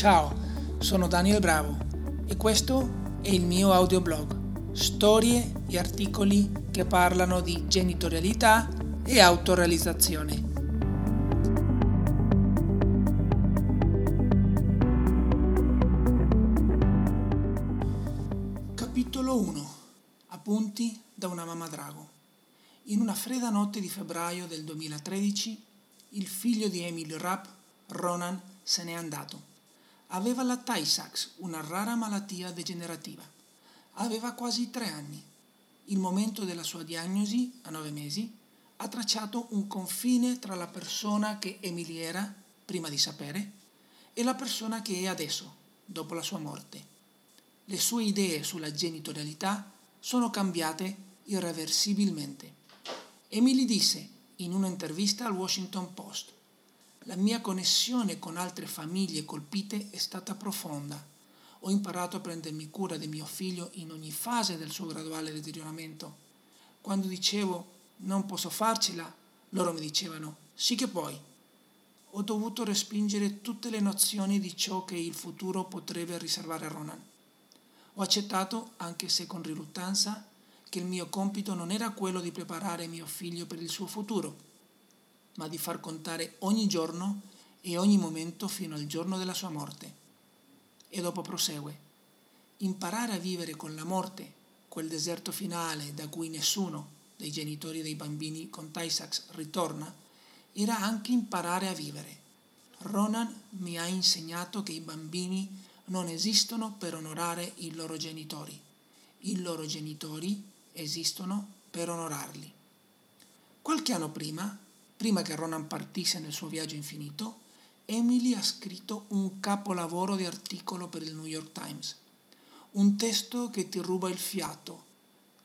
Ciao, sono Daniel Bravo e questo è il mio audioblog, storie e articoli che parlano di genitorialità e autorealizzazione. Capitolo 1 Appunti da una mamma drago. In una fredda notte di febbraio del 2013, il figlio di Emily Rapp, Ronan, se n'è andato. Aveva la Tay Sachs, una rara malattia degenerativa. Aveva quasi tre anni. Il momento della sua diagnosi, a nove mesi, ha tracciato un confine tra la persona che Emily era, prima di sapere, e la persona che è adesso, dopo la sua morte. Le sue idee sulla genitorialità sono cambiate irreversibilmente. Emily disse in un'intervista al Washington Post la mia connessione con altre famiglie colpite è stata profonda. Ho imparato a prendermi cura di mio figlio in ogni fase del suo graduale deterioramento. Quando dicevo non posso farcela, loro mi dicevano sì che puoi. Ho dovuto respingere tutte le nozioni di ciò che il futuro potrebbe riservare a Ronan. Ho accettato, anche se con riluttanza, che il mio compito non era quello di preparare mio figlio per il suo futuro ma di far contare ogni giorno e ogni momento fino al giorno della sua morte. E dopo prosegue. Imparare a vivere con la morte, quel deserto finale da cui nessuno dei genitori dei bambini con Taisax ritorna, era anche imparare a vivere. Ronan mi ha insegnato che i bambini non esistono per onorare i loro genitori. I loro genitori esistono per onorarli. Qualche anno prima Prima che Ronan partisse nel suo viaggio infinito, Emily ha scritto un capolavoro di articolo per il New York Times. Un testo che ti ruba il fiato,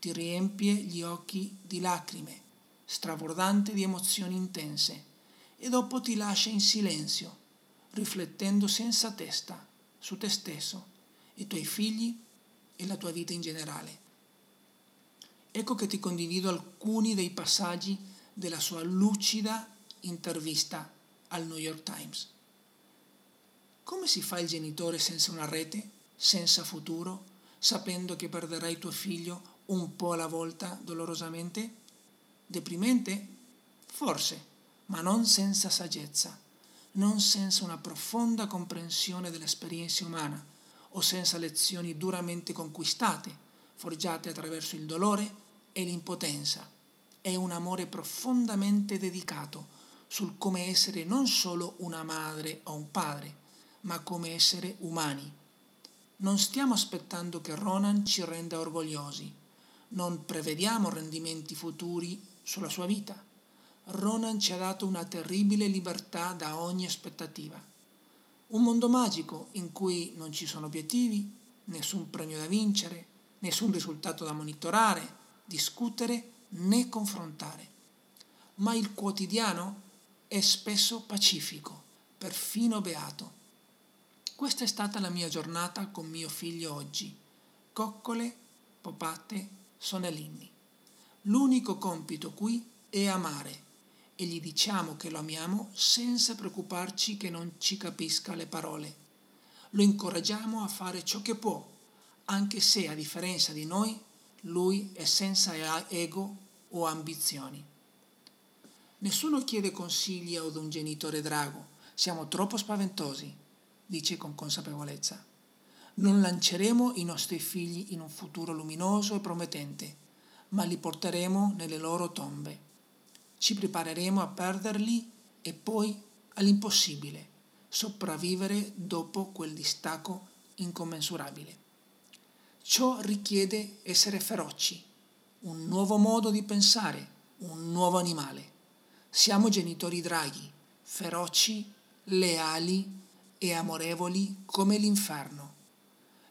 ti riempie gli occhi di lacrime, strabordante di emozioni intense, e dopo ti lascia in silenzio, riflettendo senza testa su te stesso, i tuoi figli e la tua vita in generale. Ecco che ti condivido alcuni dei passaggi della sua lucida intervista al New York Times. Come si fa il genitore senza una rete, senza futuro, sapendo che perderai tuo figlio un po' alla volta dolorosamente? Deprimente? Forse, ma non senza saggezza, non senza una profonda comprensione dell'esperienza umana o senza lezioni duramente conquistate, forgiate attraverso il dolore e l'impotenza è un amore profondamente dedicato sul come essere non solo una madre o un padre, ma come essere umani. Non stiamo aspettando che Ronan ci renda orgogliosi, non prevediamo rendimenti futuri sulla sua vita. Ronan ci ha dato una terribile libertà da ogni aspettativa. Un mondo magico in cui non ci sono obiettivi, nessun premio da vincere, nessun risultato da monitorare, discutere né confrontare. Ma il quotidiano è spesso pacifico, perfino beato. Questa è stata la mia giornata con mio figlio oggi. Coccole, popate, sonelini. L'unico compito qui è amare e gli diciamo che lo amiamo senza preoccuparci che non ci capisca le parole. Lo incoraggiamo a fare ciò che può, anche se a differenza di noi lui è senza ego o ambizioni. Nessuno chiede consigli ad un genitore drago, siamo troppo spaventosi, dice con consapevolezza. Non lanceremo i nostri figli in un futuro luminoso e promettente, ma li porteremo nelle loro tombe. Ci prepareremo a perderli e poi all'impossibile, sopravvivere dopo quel distacco incommensurabile. Ciò richiede essere feroci, un nuovo modo di pensare, un nuovo animale. Siamo genitori draghi, feroci, leali e amorevoli come l'inferno.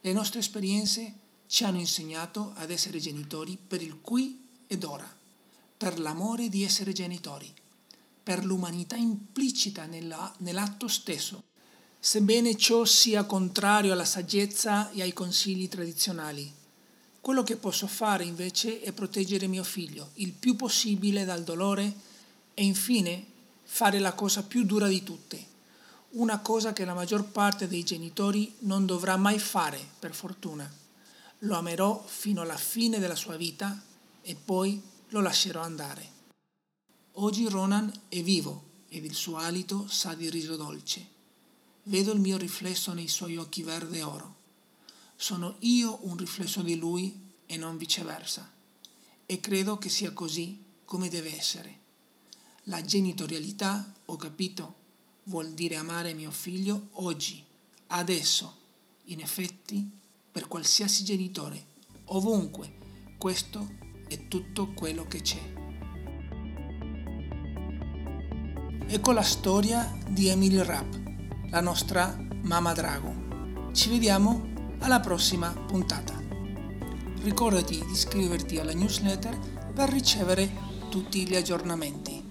Le nostre esperienze ci hanno insegnato ad essere genitori per il qui ed ora, per l'amore di essere genitori, per l'umanità implicita nella, nell'atto stesso, sebbene ciò sia contrario alla saggezza e ai consigli tradizionali quello che posso fare invece è proteggere mio figlio il più possibile dal dolore e infine fare la cosa più dura di tutte, una cosa che la maggior parte dei genitori non dovrà mai fare, per fortuna. Lo amerò fino alla fine della sua vita e poi lo lascerò andare. Oggi Ronan è vivo ed il suo alito sa di riso dolce. Vedo il mio riflesso nei suoi occhi verde oro. Sono io un riflesso di lui e non viceversa. E credo che sia così come deve essere. La genitorialità, ho capito, vuol dire amare mio figlio oggi, adesso, in effetti, per qualsiasi genitore, ovunque. Questo è tutto quello che c'è. Ecco la storia di Emily Rapp, la nostra mamma drago. Ci vediamo alla prossima puntata. Ricordati di iscriverti alla newsletter per ricevere tutti gli aggiornamenti.